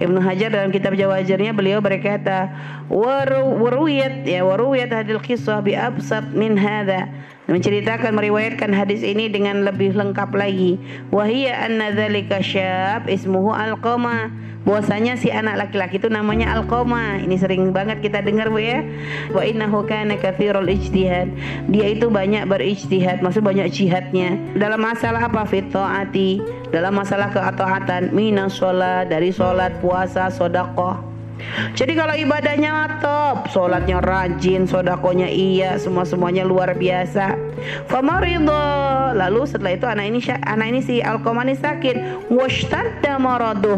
Ibnu Hajar dalam kitab Jawahirnya beliau berkata waruwiyat ya waruwiyat hadil kisah bi absat min hadha menceritakan meriwayatkan hadis ini dengan lebih lengkap lagi. Wahia anna dzalika syab ismuhu alqama. Bahwasanya si anak laki-laki itu namanya alqama. Ini sering banget kita dengar Bu ya. Wa innahu kana katsirul ijtihad. Dia itu banyak berijtihad maksud banyak jihadnya. Dalam masalah apa? Fit dalam masalah keataatan minas sholat dari sholat puasa sodakoh jadi kalau ibadahnya top, sholatnya rajin, sodakonya iya, semua semuanya luar biasa. Famarido. Lalu setelah itu anak ini anak ini si Alkomani sakit, washtadda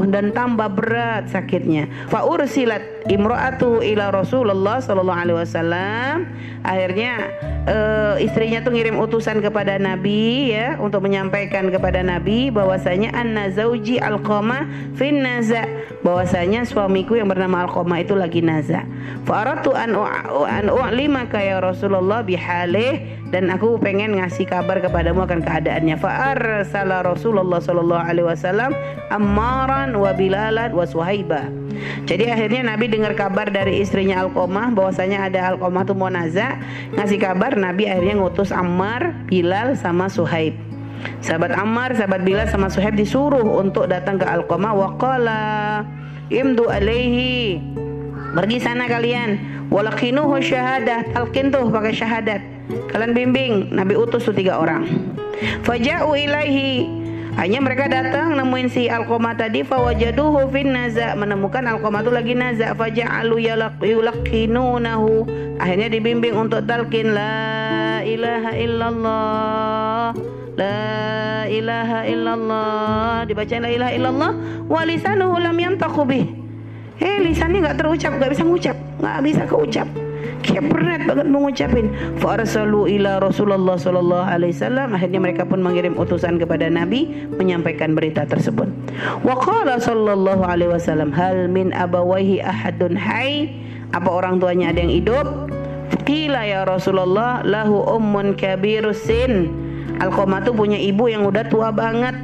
dan tambah berat sakitnya. Fa ursilat imro'atu ila Rasulullah sallallahu alaihi wasallam. Akhirnya uh, istrinya tuh ngirim utusan kepada Nabi ya untuk menyampaikan kepada Nabi bahwasanya anna zauji alqama fin naza bahwasanya suamiku yang bernama nama Alqamah itu lagi naza. Faratu an an u'lima ya Rasulullah bihalih dan aku pengen ngasih kabar kepadamu akan keadaannya. Fa arsala Rasulullah sallallahu alaihi wasallam Ammaran wa Bilalan wa Suhaiba. Jadi akhirnya Nabi dengar kabar dari istrinya Alqamah bahwasanya ada Alqamah tuh mau naza, ngasih kabar Nabi akhirnya ngutus Ammar, Bilal sama Suhaib. Sahabat Ammar, sahabat Bilal sama Suhaib disuruh untuk datang ke Alqamah waqala imdu alaihi. Pergi sana kalian. Walakinuhu syahadah. Talqin tuh pakai syahadat. Kalian bimbing. Nabi utus tuh tiga orang. Faja'u ilaihi hanya mereka datang nemuin si Alqamah tadi fawajaduhu fin naza. Menemukan Alqamah itu lagi naza. Faja'alu yulaqinunahu akhirnya dibimbing untuk talqin la ilaha illallah La ilaha illallah. Dibacain la ilaha illallah Walisanuhu lam yantaku bih. Eh lisannya gak terucap Gak bisa ngucap Gak bisa keucap Kayak berat banget mengucapin. Farsalu ila Rasulullah sallallahu alaihi wasallam. Akhirnya mereka pun mengirim utusan kepada Nabi Menyampaikan berita tersebut. Wa qala sallallahu alaihi wasallam Hal min abawaihi ahadun hai? Apa orang tuanya ada yang hidup? Qila ya Rasulullah Lahu ummun kabirusin Alqamah tuh punya ibu yang udah tua banget.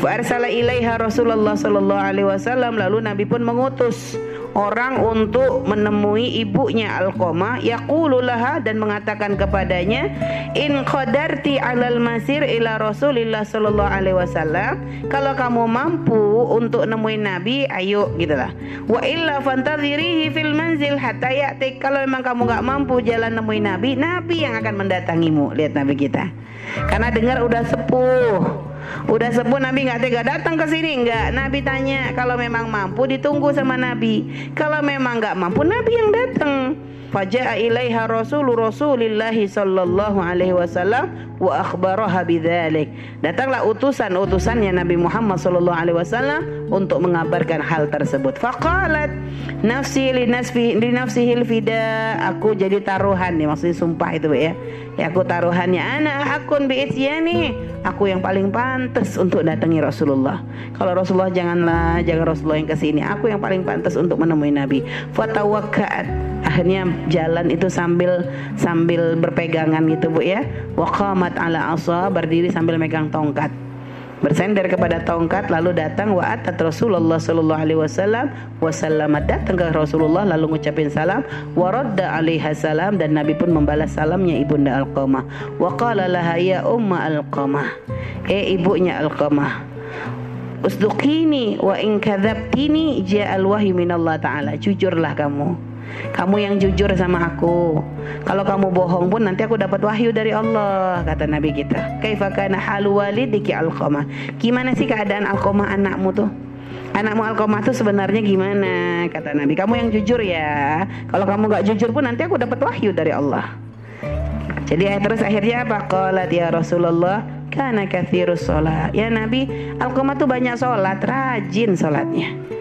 Fa'arsala ilaiha Rasulullah sallallahu alaihi wasallam. Lalu Nabi pun mengutus orang untuk menemui ibunya Alqamah yaqulu laha dan mengatakan kepadanya in qadarti alal masir ila Rasulillah sallallahu alaihi wasallam. Kalau kamu mampu untuk nemuin Nabi ayo gitulah. Wa illa fantadhirihi fil manzil hatta kalau memang kamu nggak mampu jalan nemuin Nabi Nabi yang akan mendatangimu. Lihat Nabi kita. Karena dengar udah sepuh. Udah sepuh Nabi nggak tega datang ke sini nggak. Nabi tanya kalau memang mampu ditunggu sama Nabi. Kalau memang nggak mampu Nabi yang datang. Faja'a ilaiha rasulu rasulillahi sallallahu alaihi wasallam wa akhbaraha bidzalik. Datanglah utusan-utusannya Nabi Muhammad sallallahu alaihi wasallam untuk mengabarkan hal tersebut. Faqalat nafsi li nafsi li nafsihil fida. Aku jadi taruhan nih maksudnya sumpah itu ya. Ya aku taruhannya ana hakun bi ityani. Aku yang paling pantas untuk datangi Rasulullah. Kalau Rasulullah janganlah, jangan Rasulullah yang ke sini. Aku yang paling pantas untuk menemui Nabi. Fatawakkat akhirnya jalan itu sambil sambil berpegangan gitu Bu ya waqamat ala asa berdiri sambil megang tongkat bersender kepada tongkat lalu datang wa atat Rasulullah sallallahu alaihi wasallam. Wasallam datang ke Rasulullah lalu ngucapin salam. Wa radda alaiha salam dan Nabi pun membalas salamnya ibunda Alqamah. Wa qala laha ya umma Alqamah. Eh ibunya Alqamah. Usduqini wa in kadzabtini ja'al wahyu minallah taala. Jujurlah kamu kamu yang jujur sama aku. Kalau kamu bohong pun nanti aku dapat wahyu dari Allah, kata Nabi kita. Kaifa kana halu walidiki? Gimana sih keadaan Alqamah anakmu tuh? Anakmu Alqamah tuh sebenarnya gimana? Kata Nabi, kamu yang jujur ya. Kalau kamu gak jujur pun nanti aku dapat wahyu dari Allah. Jadi terus akhirnya apa? Qalat ya Rasulullah, kana kathirus sholat. Ya Nabi, Alqamah tuh banyak sholat, rajin sholatnya.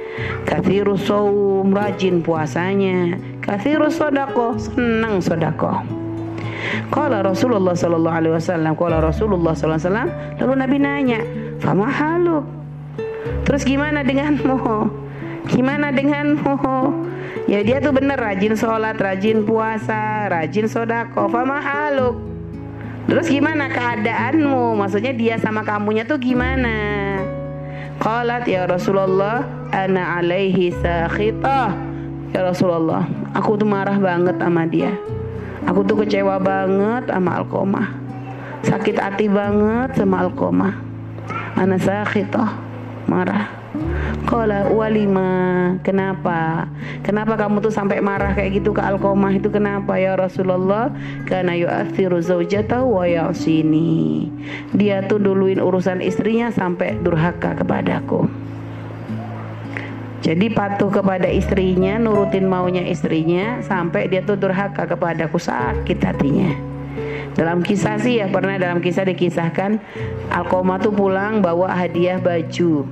Kathiru saum rajin puasanya. Kathiru sodako senang sodako. Kala Rasulullah sallallahu alaihi wasallam, kala Rasulullah sallallahu alaihi wasallam, lalu Nabi nanya, "Fama haluk?" Terus gimana denganmu? Gimana denganmu? Ya dia tuh bener rajin sholat, rajin puasa, rajin sodako. Fama haluk? Terus gimana keadaanmu? Maksudnya dia sama kamunya tuh gimana? Qalat ya Rasulullah ana alaihi sakhitah. Ya Rasulullah, aku tuh marah banget sama dia. Aku tuh kecewa banget sama Alkomah. Sakit hati banget sama Alkomah. Ana sakhitah, marah. Qala walima Kenapa? Kenapa kamu tuh sampai marah kayak gitu ke Alkomah itu kenapa ya Rasulullah? Karena yu'athiru zaujatahu wa ya'sini Dia tuh duluin urusan istrinya sampai durhaka kepadaku jadi patuh kepada istrinya, nurutin maunya istrinya sampai dia tuh durhaka kepadaku sakit hatinya. Dalam kisah sih ya pernah dalam kisah dikisahkan Alkoma tuh pulang bawa hadiah baju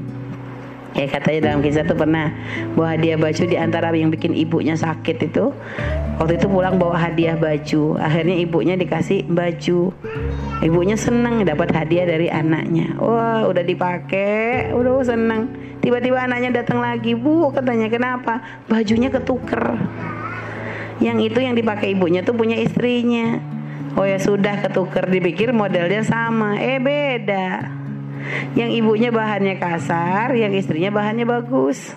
Ya katanya dalam kisah tuh pernah bawa hadiah baju di antara yang bikin ibunya sakit itu. Waktu itu pulang bawa hadiah baju. Akhirnya ibunya dikasih baju. Ibunya seneng dapat hadiah dari anaknya. Wah udah dipakai, udah seneng. Tiba-tiba anaknya datang lagi, bu katanya kenapa? Bajunya ketuker. Yang itu yang dipakai ibunya tuh punya istrinya. Oh ya sudah ketuker dipikir modelnya sama, eh beda yang ibunya bahannya kasar, yang istrinya bahannya bagus.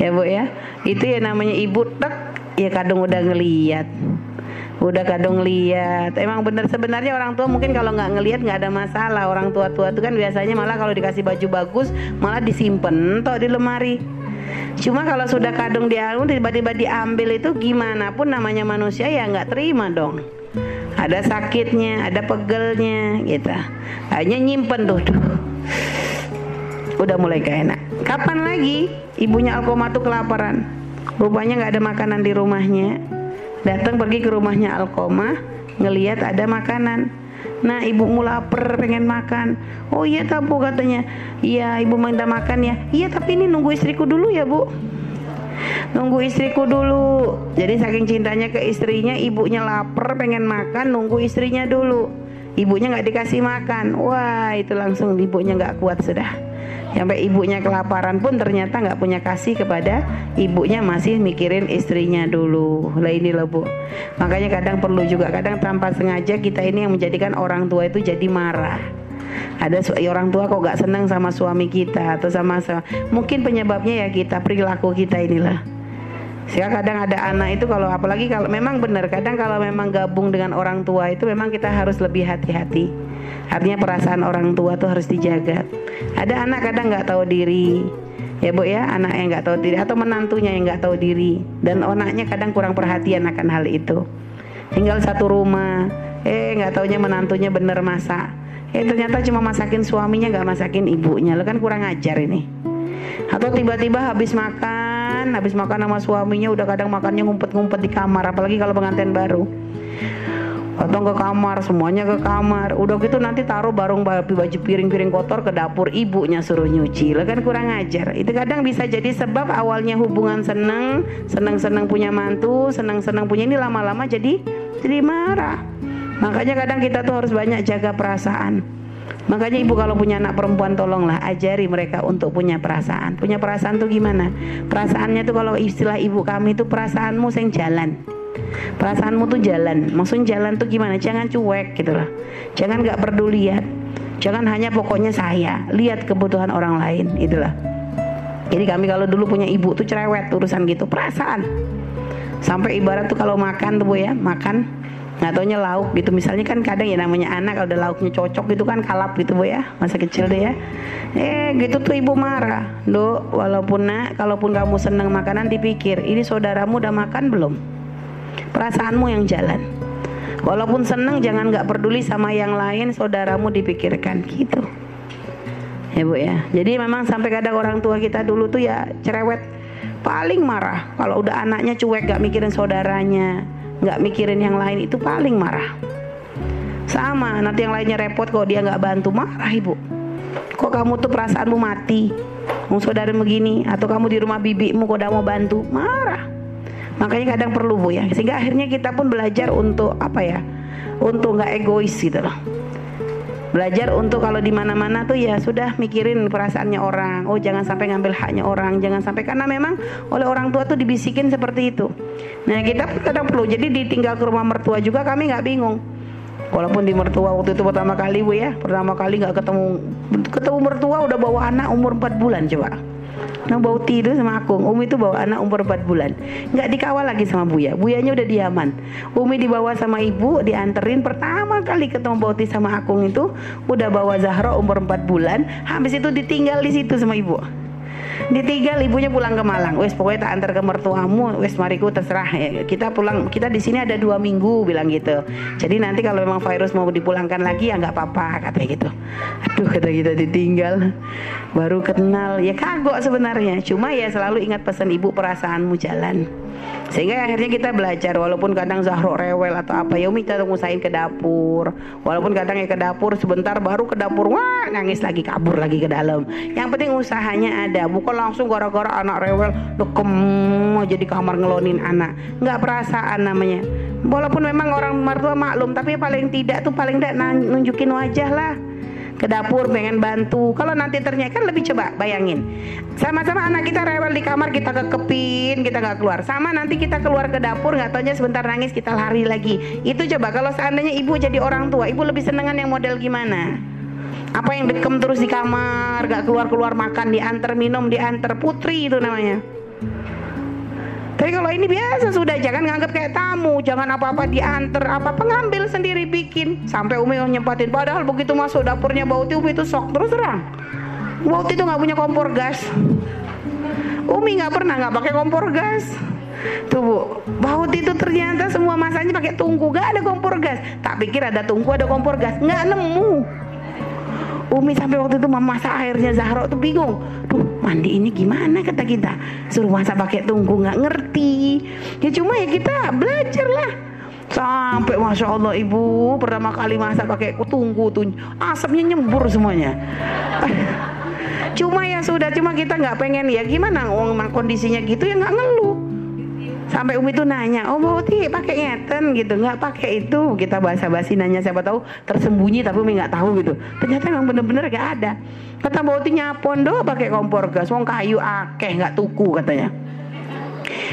Ya bu ya, itu ya namanya ibu tek, ya kadung udah ngeliat udah kadung lihat emang bener sebenarnya orang tua mungkin kalau nggak ngelihat nggak ada masalah orang tua tua itu kan biasanya malah kalau dikasih baju bagus malah disimpan toh di lemari cuma kalau sudah kadung diambil tiba-tiba diambil itu gimana pun namanya manusia ya nggak terima dong ada sakitnya, ada pegelnya gitu. Hanya nyimpen tuh. Duh. Udah mulai gak enak. Kapan lagi ibunya Alkoma tuh kelaparan? Rupanya nggak ada makanan di rumahnya. Datang pergi ke rumahnya Alkoma, ngelihat ada makanan. Nah ibumu lapar pengen makan. Oh iya tabu katanya. Iya ibu minta makan ya. Iya tapi ini nunggu istriku dulu ya bu. Nunggu istriku dulu. Jadi saking cintanya ke istrinya ibunya lapar pengen makan nunggu istrinya dulu ibunya nggak dikasih makan. Wah itu langsung ibunya nggak kuat sudah. Sampai ibunya kelaparan pun ternyata nggak punya kasih kepada ibunya masih mikirin istrinya dulu. Lah ini loh bu. Makanya kadang perlu juga kadang tanpa sengaja kita ini yang menjadikan orang tua itu jadi marah. Ada orang tua kok gak senang sama suami kita atau sama, sama mungkin penyebabnya ya kita perilaku kita inilah sehingga kadang ada anak itu kalau apalagi kalau memang benar kadang kalau memang gabung dengan orang tua itu memang kita harus lebih hati-hati. Artinya perasaan orang tua tuh harus dijaga. Ada anak kadang nggak tahu diri. Ya bu ya anak yang nggak tahu diri atau menantunya yang nggak tahu diri. Dan anaknya kadang kurang perhatian akan hal itu. Tinggal satu rumah. Eh nggak taunya menantunya bener masak. Eh ternyata cuma masakin suaminya nggak masakin ibunya. Lo kan kurang ajar ini. Atau tiba-tiba habis makan habis makan sama suaminya udah kadang makannya ngumpet-ngumpet di kamar apalagi kalau pengantin baru. Atau ke kamar semuanya ke kamar. Udah gitu nanti taruh barung baju piring-piring kotor ke dapur ibunya suruh nyuci. Lo kan kurang ajar. Itu kadang bisa jadi sebab awalnya hubungan seneng seneng-seneng punya mantu seneng-seneng punya ini lama-lama jadi jadi marah. Makanya kadang kita tuh harus banyak jaga perasaan. Makanya ibu kalau punya anak perempuan tolonglah ajari mereka untuk punya perasaan. Punya perasaan tuh gimana? Perasaannya tuh kalau istilah ibu kami itu perasaanmu sing jalan. Perasaanmu tuh jalan. Maksudnya jalan tuh gimana? Jangan cuek gitu loh. Jangan nggak peduli lihat. Jangan hanya pokoknya saya. Lihat kebutuhan orang lain itulah. Jadi kami kalau dulu punya ibu tuh cerewet urusan gitu perasaan. Sampai ibarat tuh kalau makan tuh bu ya makan nggak taunya lauk gitu. Misalnya kan kadang ya namanya anak kalau udah lauknya cocok gitu kan kalap gitu bu ya. Masa kecil deh ya. Eh gitu tuh ibu marah do walaupun nak kalaupun kamu seneng makanan dipikir ini saudaramu udah makan belum? Perasaanmu yang jalan. Walaupun seneng jangan nggak peduli sama yang lain saudaramu dipikirkan. Gitu. Ya bu ya. Jadi memang sampai kadang orang tua kita dulu tuh ya cerewet. Paling marah kalau udah anaknya cuek gak mikirin saudaranya nggak mikirin yang lain itu paling marah. Sama nanti yang lainnya repot kok dia nggak bantu marah ibu. Kok kamu tuh perasaanmu mati? Mau saudara begini atau kamu di rumah bibimu kok udah mau bantu? Marah. Makanya kadang perlu bu ya. Sehingga akhirnya kita pun belajar untuk apa ya untuk nggak egois gitu loh belajar untuk kalau di mana-mana tuh ya sudah mikirin perasaannya orang. Oh jangan sampai ngambil haknya orang. Jangan sampai karena memang oleh orang tua tuh dibisikin seperti itu. Nah kita kadang perlu. Jadi ditinggal ke rumah mertua juga kami nggak bingung. Walaupun di mertua waktu itu pertama kali bu ya. Pertama kali nggak ketemu. Ketemu mertua udah bawa anak umur 4 bulan coba Nah Bauti itu sama aku. Umi itu bawa anak umur 4 bulan. Nggak dikawal lagi sama Buya. Buyanya udah diaman. Umi dibawa sama ibu Dianterin. Pertama kali ketemu Bauti sama Akung itu Udah bawa Zahra umur 4 bulan. Habis itu ditinggal di situ sama ibu ditinggal ibunya pulang ke Malang. Wes pokoknya tak antar ke mertuamu. Wes mariku terserah. Ya. kita pulang kita di sini ada dua minggu bilang gitu. Jadi nanti kalau memang virus mau dipulangkan lagi ya nggak apa-apa katanya gitu. Aduh kata kita ditinggal. Baru kenal. Ya kagok sebenarnya. Cuma ya selalu ingat pesan ibu perasaanmu jalan sehingga akhirnya kita belajar walaupun kadang Zahro rewel atau apa ya Umi kita ngusain ke dapur. Walaupun kadang ya ke dapur sebentar baru ke dapur wah nangis lagi kabur lagi ke dalam. Yang penting usahanya ada bukan langsung gara-gara anak rewel dekem jadi kamar ngelonin anak. Nggak perasaan namanya. Walaupun memang orang mertua maklum tapi paling tidak tuh paling tidak nunjukin wajah lah ke dapur pengen bantu. Kalau nanti ternyata kan lebih coba bayangin. Sama-sama anak kita rewel di kamar kita kekepin kita nggak keluar. Sama nanti kita keluar ke dapur nggak taunya sebentar nangis kita lari lagi. Itu coba kalau seandainya ibu jadi orang tua ibu lebih senengan yang model gimana? Apa yang dekem terus di kamar gak keluar keluar makan diantar minum diantar putri itu namanya tapi kalau ini biasa sudah jangan nganggap kayak tamu, jangan apa-apa diantar, apa pengambil sendiri bikin. Sampai Umi nyempatin padahal begitu masuk dapurnya Bauti Umi itu sok terus terang. Bauti itu nggak punya kompor gas. Umi nggak pernah nggak pakai kompor gas. Tuh bu, Bauti itu ternyata semua masanya pakai tungku, gak ada kompor gas. Tak pikir ada tungku ada kompor gas, nggak nemu. Umi sampai waktu itu memasak airnya Zahra tuh bingung. Duh, mandi ini gimana kata kita? Suruh masak pakai tungku nggak ngerti. Ya cuma ya kita belajar lah. Sampai masya Allah ibu pertama kali masak pakai tungku tuh asapnya nyembur semuanya. cuma ya sudah cuma kita nggak pengen ya gimana kondisinya gitu ya nggak ngeluh sampai Umi tuh nanya oh mau ti pakai ngeten gitu. Nggak pakai itu. Kita bahasa basi nanya siapa tahu tersembunyi tapi Umi nggak tahu gitu. Ternyata emang bener-bener gak ada. Kata Bauti nyapon doh pakai kompor gas. Wong kayu akeh nggak tuku katanya.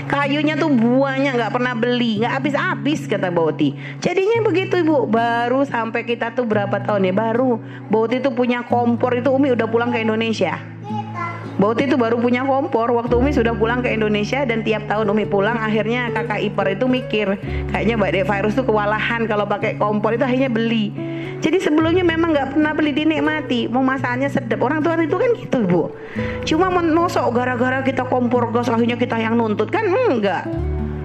Kayunya tuh buahnya nggak pernah beli nggak habis-habis kata Bauti jadinya begitu ibu. Baru sampai kita tuh berapa tahun ya baru Bauti tuh punya kompor itu Umi udah pulang ke Indonesia Bauti itu baru punya kompor waktu Umi sudah pulang ke Indonesia dan tiap tahun Umi pulang akhirnya kakak ipar itu mikir kayaknya Mbak Dek Virus tuh kewalahan kalau pakai kompor itu akhirnya beli. Jadi sebelumnya memang nggak pernah beli dinikmati, mau masakannya sedap. Orang tua itu kan gitu bu. Cuma menosok gara-gara kita kompor gas akhirnya kita yang nuntut kan enggak.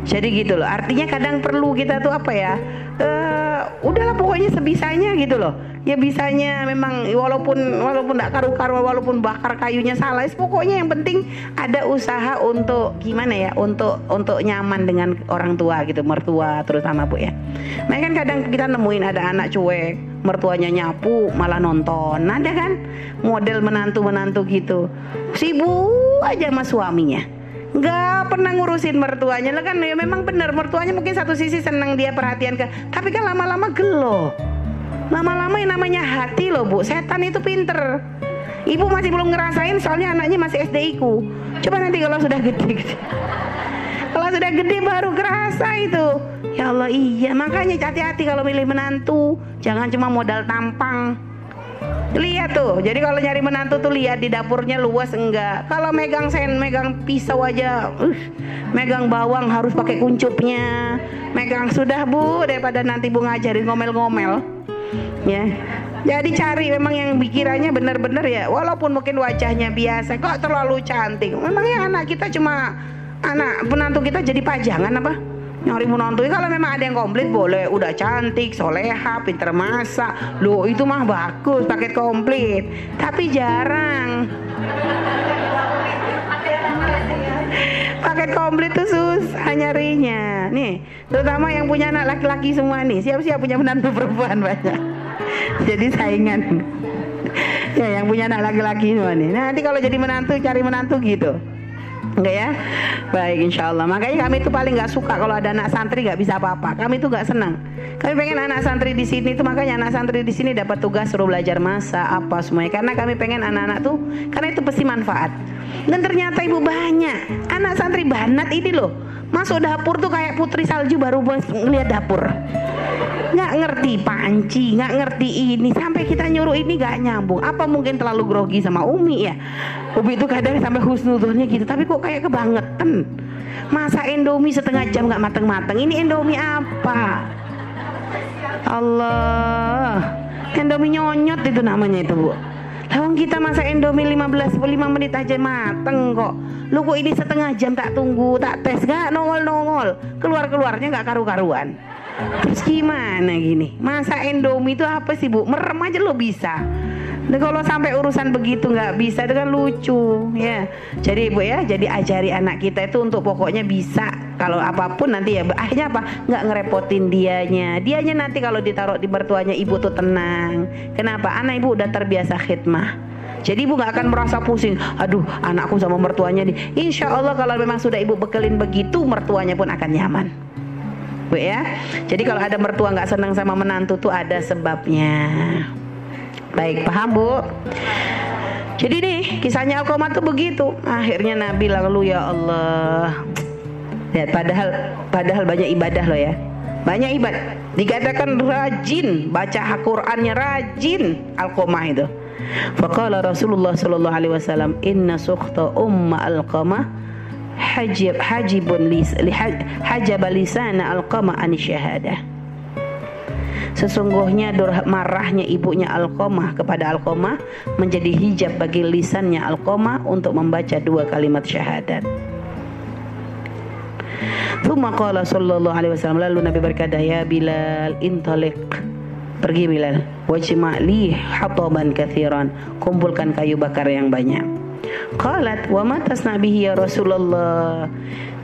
Jadi gitu loh. Artinya kadang perlu kita tuh apa ya? Uh, udahlah pokoknya sebisanya gitu loh ya bisanya memang walaupun walaupun tidak karu-karu walaupun bakar kayunya salah pokoknya yang penting ada usaha untuk gimana ya untuk untuk nyaman dengan orang tua gitu mertua terutama bu ya Mereka kan kadang kita nemuin ada anak cuek mertuanya nyapu malah nonton ada kan model menantu menantu gitu sibuk aja sama suaminya nggak pernah ngurusin mertuanya lah kan ya memang benar mertuanya mungkin satu sisi senang dia perhatian ke tapi kan lama-lama gelo Lama-lama yang namanya hati loh bu, setan itu pinter. Ibu masih belum ngerasain soalnya anaknya masih SDI ku. Coba nanti kalau sudah gede. kalau sudah gede baru kerasa itu. Ya Allah iya, makanya hati-hati kalau milih menantu. Jangan cuma modal tampang. Lihat tuh, jadi kalau nyari menantu tuh lihat di dapurnya luas enggak. Kalau megang sen, megang pisau aja, uh, megang bawang harus pakai kuncupnya. Megang sudah bu, daripada nanti bu ngajarin ngomel-ngomel. Ya. Jadi cari memang yang pikirannya benar-benar ya. Walaupun mungkin wajahnya biasa kok terlalu cantik. Memangnya anak kita cuma anak menantu kita jadi pajangan apa nyari menantu kalau memang ada yang komplit boleh. Udah cantik soleha pinter masak. Lo itu mah bagus paket komplit. Tapi jarang. Paket komplit tuh susah nyarinya nih terutama yang punya anak laki-laki semua nih. Siap-siap punya menantu perempuan banyak. Jadi saingan. Ya yang punya anak laki-laki semua nih. Nah, nanti kalau jadi menantu cari menantu gitu Enggak ya? Baik insya Allah Makanya kami itu paling nggak suka kalau ada anak santri nggak bisa apa-apa. Kami itu nggak senang. Kami pengen anak santri di sini itu makanya anak santri di sini dapat tugas suruh belajar masa apa semuanya. Karena kami pengen anak-anak tuh Karena itu pasti manfaat Dan ternyata ibu banyak. Anak santri banat ini loh. Masuk dapur tuh kayak putri salju baru ngeliat dapur. Nggak ngerti panci nggak ngerti ini. Sampai kita nyuruh ini nggak nyambung. Apa mungkin terlalu grogi sama Umi ya? Umi itu kadang sampai husnudurnya gitu tapi kok kayak kebangetan. Masa Indomie setengah jam nggak mateng-mateng? Ini Indomie apa? Allah. Indomie nyonyot itu namanya itu bu Lawang kita masa Indomie 15 5 menit aja mateng kok. Lu kok ini setengah jam tak tunggu, tak tes gak nongol-nongol. Keluar-keluarnya gak karu-karuan. Terus gimana gini? Masa Indomie itu apa sih bu? Merem aja lo bisa. Nah, kalau sampai urusan begitu nggak bisa itu kan lucu ya. Jadi ibu ya, jadi ajari anak kita itu untuk pokoknya bisa. Kalau apa pun nanti ya akhirnya apa? Nggak ngerepotin dianya. Dianya nanti kalau ditaruh di mertuanya ibu tuh tenang. Kenapa? Anak ibu udah terbiasa khidmah. Jadi ibu nggak akan merasa pusing. Aduh, anakku sama mertuanya nih. Insya Allah kalau memang sudah ibu bekelin begitu, mertuanya pun akan nyaman. Bu ya. Jadi kalau ada mertua nggak senang sama menantu tuh ada sebabnya. Baik, paham Bu? Jadi nih, kisahnya Alqamah tuh begitu. Akhirnya Nabi lalu ya Allah. Lihat padahal padahal banyak ibadah loh ya. Banyak ibadah. Dikatakan rajin baca Al-Qur'annya rajin Alqamah itu. Faqala Rasulullah sallallahu alaihi wasallam, "Inna sukhta umma Alqamah hajib hajibun lis hajab lisana Alqamah an syahadah." Sesungguhnya marahnya ibunya Alqomah kepada Alqomah menjadi hijab bagi lisannya Alqomah untuk membaca dua kalimat syahadat. Thumma qala sallallahu alaihi wasallam lalu Nabi berkata ya Bilal intalik pergi Bilal wajma' li hataban kathiran kumpulkan kayu bakar yang banyak Qalat wa ma tasnabihi ya Rasulullah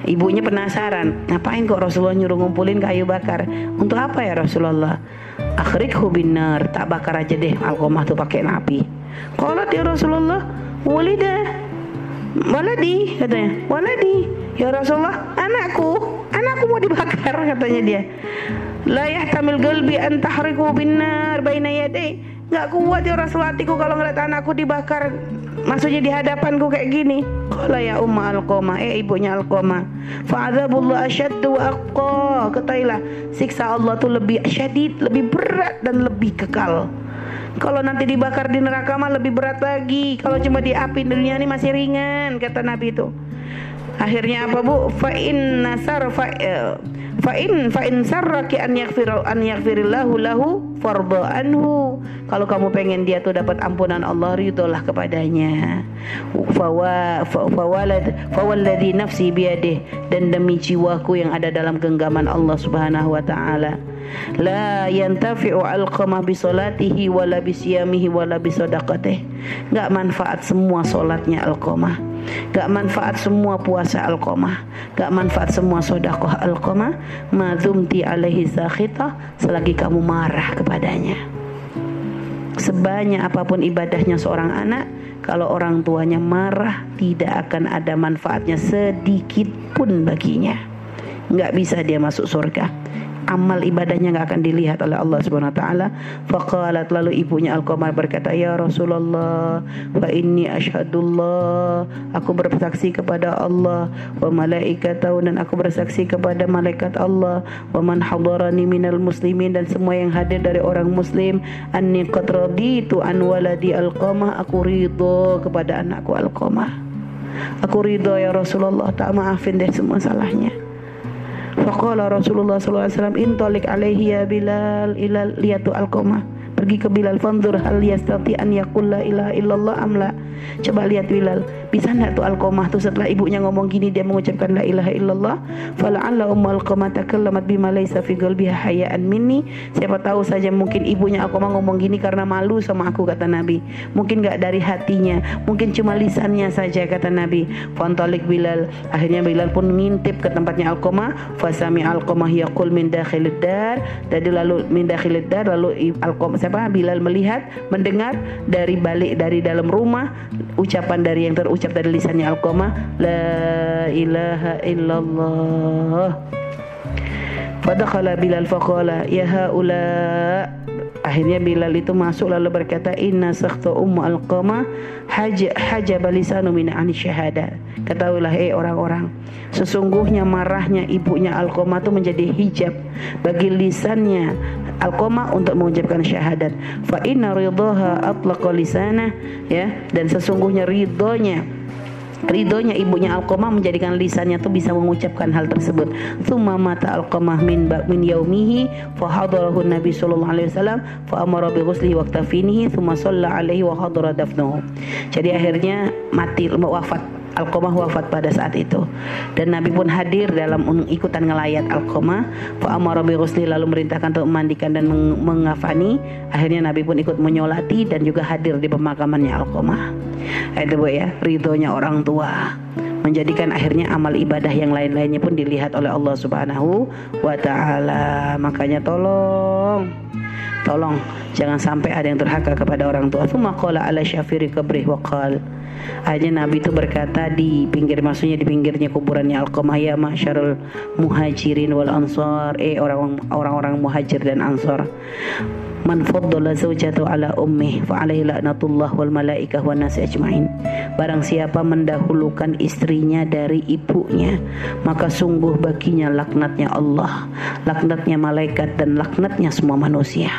Ibunya penasaran, ngapain kok Rasulullah nyuruh ngumpulin kayu bakar? Untuk apa ya Rasulullah? Akhrikhu binar, tak bakar aja deh Alkomah tuh pakai napi. Qalat ya Rasulullah, walida waladi katanya, waladi ya Rasulullah, anakku, anakku mau dibakar katanya dia. La yahtamil galbi an tahriku binar baina yadai. Enggak kuat ya Rasulullah hatiku kalau ngeliat anakku dibakar maksudnya di hadapanku kayak gini qala ya umma alqama eh ibunya alqama fa'adzabullah asyaddu wa aqqa. Ketahuilah siksa Allah tuh lebih syadid lebih berat dan lebih kekal. Kalau nanti dibakar di neraka mah lebih berat lagi. Kalau cuma di api dunia ini masih ringan kata Nabi itu akhirnya apa bu? Fa inna sarfa eh, fa in fa in sarraki an yaghfir an yaghfirillahu lahu farda anhu. Kalau kamu pengen dia tuh dapat ampunan Allah ridholah kepadanya. Fawa fawalad fawalladhi nafsi biyadih dan demi jiwaku yang ada dalam genggaman Allah Subhanahu wa taala la yantafi'u alqamah bi salatihi wala bi siyamihi wala bi sadaqatih manfaat semua salatnya alqamah Gak manfaat semua puasa alqamah Gak manfaat semua sodakoh alqamah Madumti alaihi sakhita Selagi kamu marah kepadanya. Sebanyak apa pun ibadahnya seorang anak Kalau orang tuanya marah Tidak akan ada manfaatnya sedikit pun baginya. Gak bisa dia masuk surga amal ibadahnya nggak akan dilihat oleh Allah Subhanahu wa taala. Faqalat lalu ibunya Al-Qamar berkata, "Ya Rasulullah, fa inni asyhadullah, aku bersaksi kepada Allah wa malaikatahu dan aku bersaksi kepada malaikat Allah wa man hadarani minal muslimin dan semua yang hadir dari orang muslim anni qad raditu an waladi Al-Qamah, aku ridho kepada anakku Al-Qamah." Aku ridho ya Rasulullah tak maafin deh semua salahnya Faqala Rasulullah wasallam intalik alaihi ya Bilal ilal liyatu alqamah. Pergi ke Bilal fanzur hal yastati an yaqul la ilaha illallah amla coba lihat Bilal bisa enggak tuh Alqamah tuh setelah ibunya ngomong gini dia mengucapkan la ilaha illallah. Fala'alla ummu Alqamah takallamat bima laysa fi qalbiha hayaan minni. Siapa tahu saja mungkin ibunya Alqamah ngomong gini karena malu sama aku kata Nabi. Mungkin enggak dari hatinya mungkin cuma lisannya saja kata Nabi. Fantalik Bilal. Akhirnya Bilal pun ngintip ke tempatnya Alqamah. Fasami Alqamah yaqul min dakhilid dar. Jadi lalu min dakhilid lalu Alqamah apa Bilal melihat mendengar dari balik dari dalam rumah ucapan dari yang terucap dari lisannya Alqamah la ilaha illallah. Fadakhala Bilal faqala ya haula Akhirnya Bilal itu masuk lalu berkata inna sakhta ummu alqama haja haja balisanu min ani syahada. Ketahuilah eh orang-orang, sesungguhnya marahnya ibunya Alqamah itu menjadi hijab bagi lisannya Alqamah untuk mengucapkan syahadat. Fa inna ridaha atlaqa lisana ya dan sesungguhnya ridhonya Ridhonya ibunya Alqamah menjadikan lisannya tuh bisa mengucapkan hal tersebut. Thumma mata Alqamah min min yaumihi fa hadarahu Nabi sallallahu alaihi wasallam fa amara bi ghuslihi wa tafinihi thumma shalla alaihi wa hadara dafnuhu. Jadi akhirnya mati wafat Alqamah wafat pada saat itu. Dan Nabi pun hadir dalam ikutan ngelayat Alqamah. Fa amara lalu merintahkan untuk memandikan dan meng mengafani. Akhirnya Nabi pun ikut menyolati dan juga hadir di pemakamannya Alqamah. Itu bu ya ridhonya orang tua. Menjadikan akhirnya amal ibadah yang lain-lainnya pun dilihat oleh Allah Subhanahu wa taala. Makanya tolong tolong. Jangan sampai ada yang terhaka kepada orang tua. Tsumma qala ala syafiri kabrih wa Akhirnya Nabi itu berkata di pinggir maksudnya di pinggirnya kuburannya Al-Qamah ya masyarul muhajirin wal ansar. Eh orang orang muhajir dan ansar. Man faddala zawjatu ala ummih fa alaihi laknatullah wal malaikah wan nasi ajmain. Barang siapa mendahulukan istrinya dari ibunya maka sungguh baginya laknatnya Allah laknatnya malaikat dan laknatnya semua manusia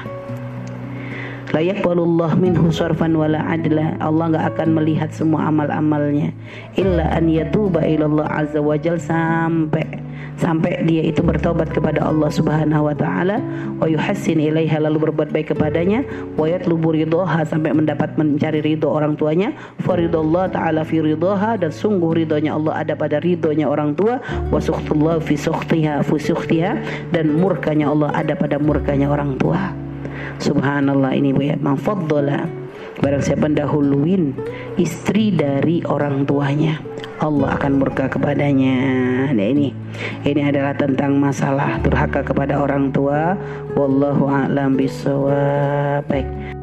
La yaqbalullah minhu sarfan wala adla. Allah enggak akan melihat semua amal-amalnya. Illa an yatuba ilallah azza wajal sampai sampai dia itu bertobat kepada Allah Subhanahu wa taala. Wa yuhassin ilaiha lalu berbuat baik kepadanya. Wa yatlubu ridhaha sampai mendapat mencari ridho orang tuanya. Faridallah taala fi ridhaha dan sungguh ridhonya Allah ada pada ridhonya orang tua. Wa sukhtullah fi fi dan murkanya Allah ada pada murkanya orang tua Subhanallah ini Bu ya. Mafaddola. Barang siapa dahuluin istri dari orang tuanya, Allah akan murka kepadanya. Nah ini, ini adalah tentang masalah durhaka kepada orang tua. Wallahu a'lam. Baik.